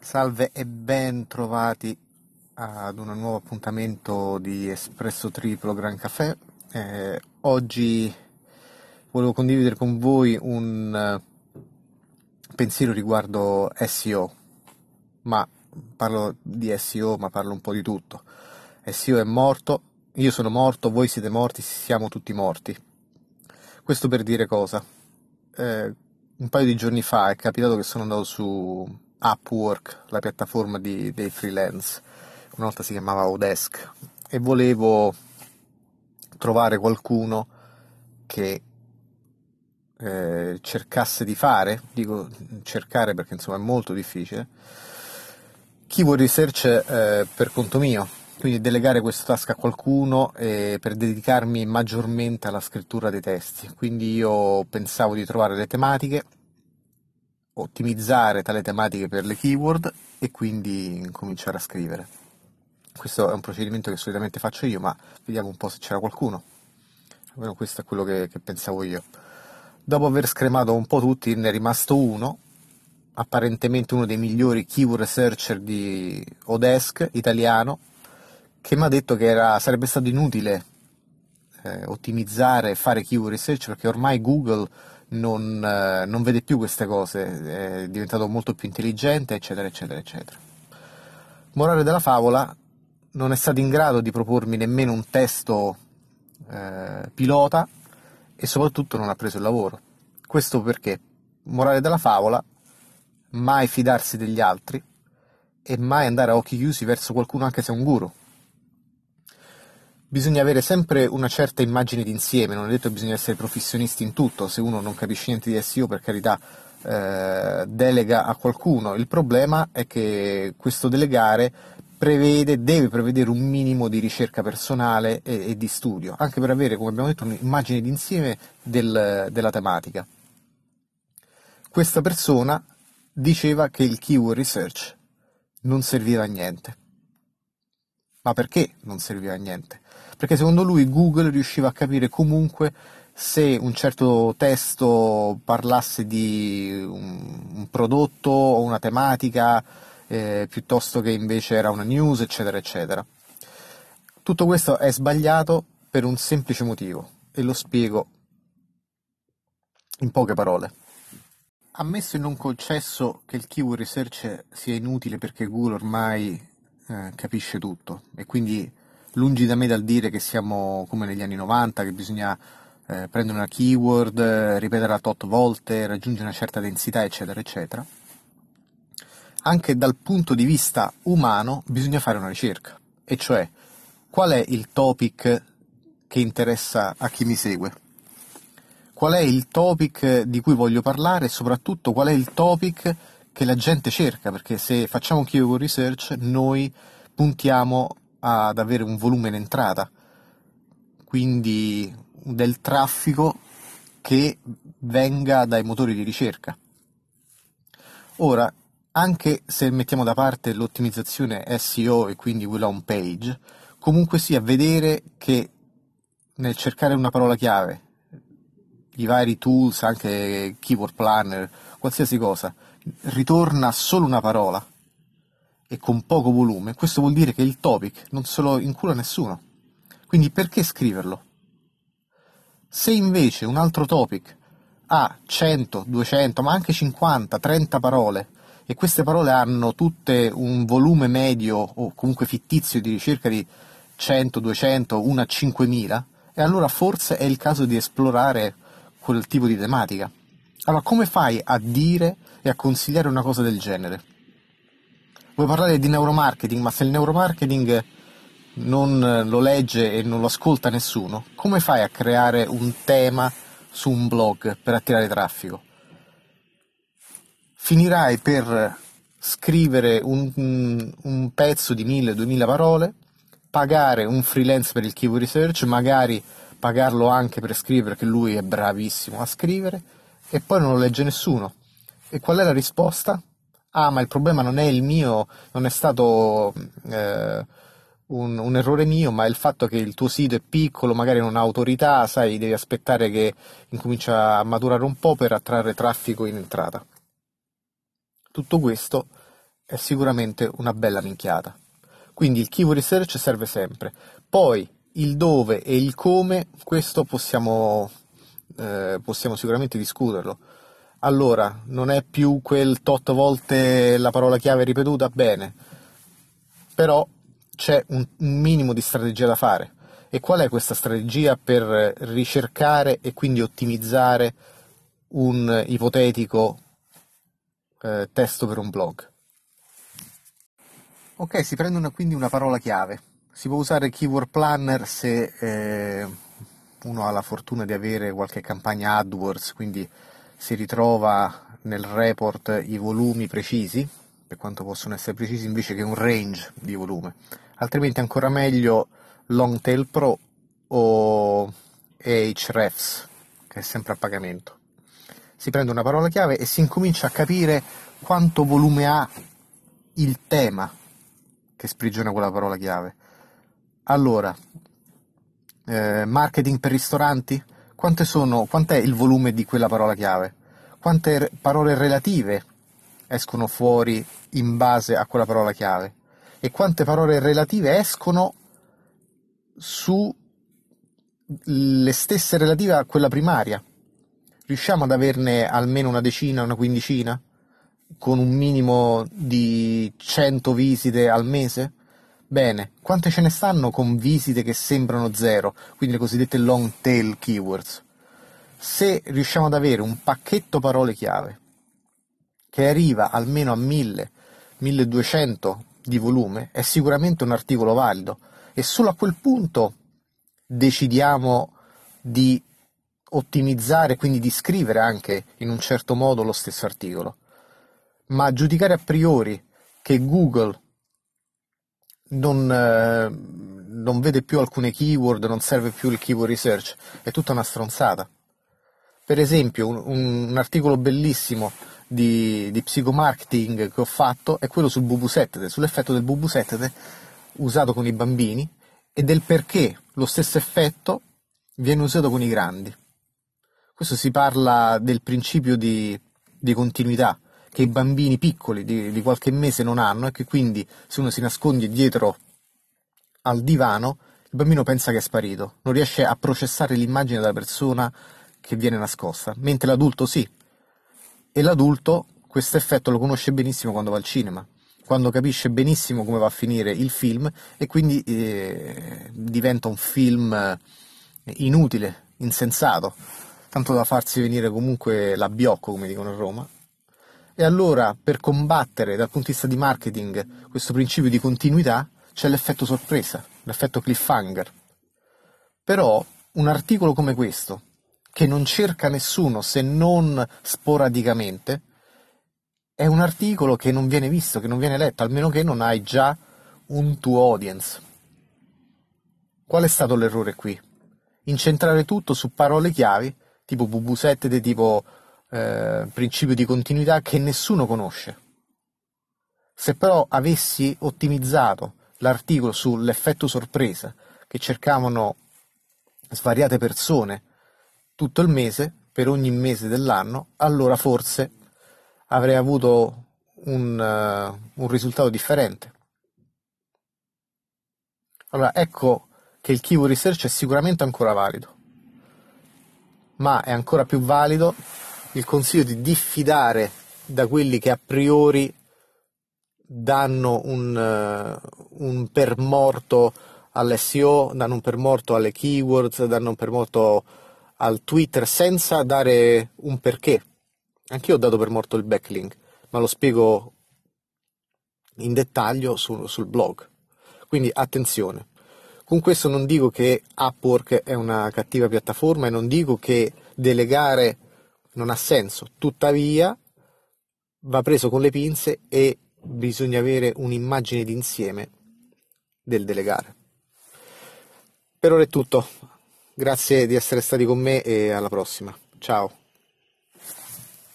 Salve e ben trovati ad un nuovo appuntamento di Espresso Triplo Gran Caffè. Eh, oggi volevo condividere con voi un uh, pensiero riguardo SEO, ma parlo di SEO, ma parlo un po' di tutto. SEO è morto, io sono morto, voi siete morti, siamo tutti morti. Questo per dire cosa? Eh, un paio di giorni fa è capitato che sono andato su Upwork, la piattaforma di, dei freelance, una volta si chiamava Odesk, e volevo trovare qualcuno che eh, cercasse di fare, dico cercare perché insomma è molto difficile, keyword research eh, per conto mio, quindi delegare questo task a qualcuno eh, per dedicarmi maggiormente alla scrittura dei testi. Quindi io pensavo di trovare le tematiche ottimizzare tale tematiche per le keyword e quindi cominciare a scrivere. Questo è un procedimento che solitamente faccio io, ma vediamo un po' se c'era qualcuno. Almeno questo è quello che, che pensavo io. Dopo aver scremato un po' tutti, ne è rimasto uno, apparentemente uno dei migliori keyword researcher di Odesk italiano, che mi ha detto che era, sarebbe stato inutile eh, ottimizzare e fare keyword research perché ormai Google non, eh, non, vede più queste cose, è diventato molto più intelligente, eccetera, eccetera, eccetera. Morale della favola, non è stato in grado di propormi nemmeno un testo eh, pilota e soprattutto non ha preso il lavoro. Questo perché, morale della favola, mai fidarsi degli altri e mai andare a occhi chiusi verso qualcuno anche se è un guru bisogna avere sempre una certa immagine d'insieme, non è detto che bisogna essere professionisti in tutto, se uno non capisce niente di SEO per carità eh, delega a qualcuno, il problema è che questo delegare prevede, deve prevedere un minimo di ricerca personale e, e di studio, anche per avere, come abbiamo detto, un'immagine d'insieme del, della tematica. Questa persona diceva che il keyword research non serviva a niente. Ma perché non serviva a niente? Perché secondo lui Google riusciva a capire comunque se un certo testo parlasse di un, un prodotto o una tematica eh, piuttosto che invece era una news, eccetera, eccetera. Tutto questo è sbagliato per un semplice motivo e lo spiego in poche parole. Ammesso e non concesso che il keyword research sia inutile perché Google ormai eh, capisce tutto e quindi lungi da me dal dire che siamo come negli anni 90, che bisogna eh, prendere una keyword, eh, ripeterla tot volte, raggiungere una certa densità, eccetera, eccetera. Anche dal punto di vista umano bisogna fare una ricerca, e cioè qual è il topic che interessa a chi mi segue? Qual è il topic di cui voglio parlare e soprattutto qual è il topic che la gente cerca? Perché se facciamo keyword research noi puntiamo ad avere un volume in entrata, quindi del traffico che venga dai motori di ricerca. Ora, anche se mettiamo da parte l'ottimizzazione SEO e quindi quella home page, comunque sia vedere che nel cercare una parola chiave, i vari tools, anche keyword planner, qualsiasi cosa, ritorna solo una parola e con poco volume, questo vuol dire che il topic non se lo incula nessuno. Quindi perché scriverlo? Se invece un altro topic ha 100, 200, ma anche 50, 30 parole e queste parole hanno tutte un volume medio o comunque fittizio di ricerca di 100, 200, una a 5000, e allora forse è il caso di esplorare quel tipo di tematica. Allora come fai a dire e a consigliare una cosa del genere? Vuoi parlare di neuromarketing, ma se il neuromarketing non lo legge e non lo ascolta nessuno, come fai a creare un tema su un blog per attirare traffico? Finirai per scrivere un, un pezzo di 1000-2000 parole, pagare un freelance per il keyword research, magari pagarlo anche per scrivere, che lui è bravissimo a scrivere, e poi non lo legge nessuno. E qual è la risposta? Ah ma il problema non è il mio, non è stato eh, un, un, errore mio, ma il fatto che il tuo sito è piccolo, magari non ha autorità, sai, devi aspettare che incomincia a maturare un po' per attrarre traffico in entrata. Tutto questo è sicuramente una bella minchiata. Quindi il keyword research serve sempre. Poi il dove e il come, questo possiamo, eh, possiamo sicuramente discuterlo. Allora, non è più quel tot volte la parola chiave ripetuta? Bene, però c'è un, un minimo di strategia da fare. E qual è questa strategia per ricercare e quindi ottimizzare un ipotetico eh, testo per un blog? Ok, si prende una, quindi una parola chiave. Si può usare Keyword Planner se eh, uno ha la fortuna di avere qualche campagna AdWords, quindi si ritrova nel report i volumi precisi, per quanto possono essere precisi, invece che un range di volume. Altrimenti ancora meglio Longtail Pro o Ahrefs, che è sempre a pagamento. Si prende una parola chiave e si incomincia a capire quanto volume ha il tema che sprigiona quella parola chiave. Allora, eh, marketing per ristoranti? Sono, quant'è il volume di quella parola chiave? Quante parole relative escono fuori in base a quella parola chiave? E quante parole relative escono sulle stesse relative a quella primaria? Riusciamo ad averne almeno una decina, una quindicina? con un minimo di 100 visite al mese? Bene, quante ce ne stanno con visite che sembrano zero, quindi le cosiddette long tail keywords? Se riusciamo ad avere un pacchetto parole chiave che arriva almeno a 1000, 1200 di volume, è sicuramente un articolo valido. E solo a quel punto decidiamo di ottimizzare, quindi di scrivere anche in un certo modo lo stesso articolo. Ma giudicare a priori che Google non, eh, non, vede più alcune keyword, non serve più il keyword research, è tutta una stronzata. Per esempio, un, un articolo bellissimo di, di, psicomarketing che ho fatto è quello sul bubusettete, sull'effetto del bubusettete usato con i bambini e del perché lo stesso effetto viene usato con i grandi. Questo si parla del principio di, di continuità, che i bambini piccoli di, di qualche mese non hanno e che quindi se uno si nasconde dietro al divano il bambino pensa che è sparito, non riesce a processare l'immagine della persona che viene nascosta, mentre l'adulto sì. E l'adulto questo effetto lo conosce benissimo quando va al cinema, quando capisce benissimo come va a finire il film e quindi eh, diventa un film eh, inutile, insensato, tanto da farsi venire comunque la biocco, come dicono a Roma, e allora, per combattere dal punto di vista di marketing questo principio di continuità, c'è l'effetto sorpresa, l'effetto cliffhanger. Però un articolo come questo, che non cerca nessuno se non sporadicamente, è un articolo che non viene visto, che non viene letto, almeno che non hai già un tuo audience. Qual è stato l'errore qui? Incentrare tutto su parole chiavi, tipo bubusette, tipo eh, principio di continuità che nessuno conosce. Se però avessi ottimizzato l'articolo sull'effetto sorpresa che cercavano svariate persone tutto il mese, per ogni mese dell'anno, allora forse avrei avuto un, uh, un risultato differente. Allora, ecco che il keyword research è sicuramente ancora valido, ma è ancora più valido il consiglio di diffidare da quelli che a priori danno un, uh, un permorto all'SEO, danno un permorto alle keywords, danno un permorto al Twitter senza dare un perché. Anch'io ho dato per morto il backlink, ma lo spiego in dettaglio su, sul blog. Quindi attenzione. Con questo non dico che Upwork è una cattiva piattaforma e non dico che delegare non ha senso. Tuttavia va preso con le pinze e bisogna avere un'immagine d'insieme del delegare. Per ora è tutto. Grazie di essere stati con me e alla prossima. Ciao.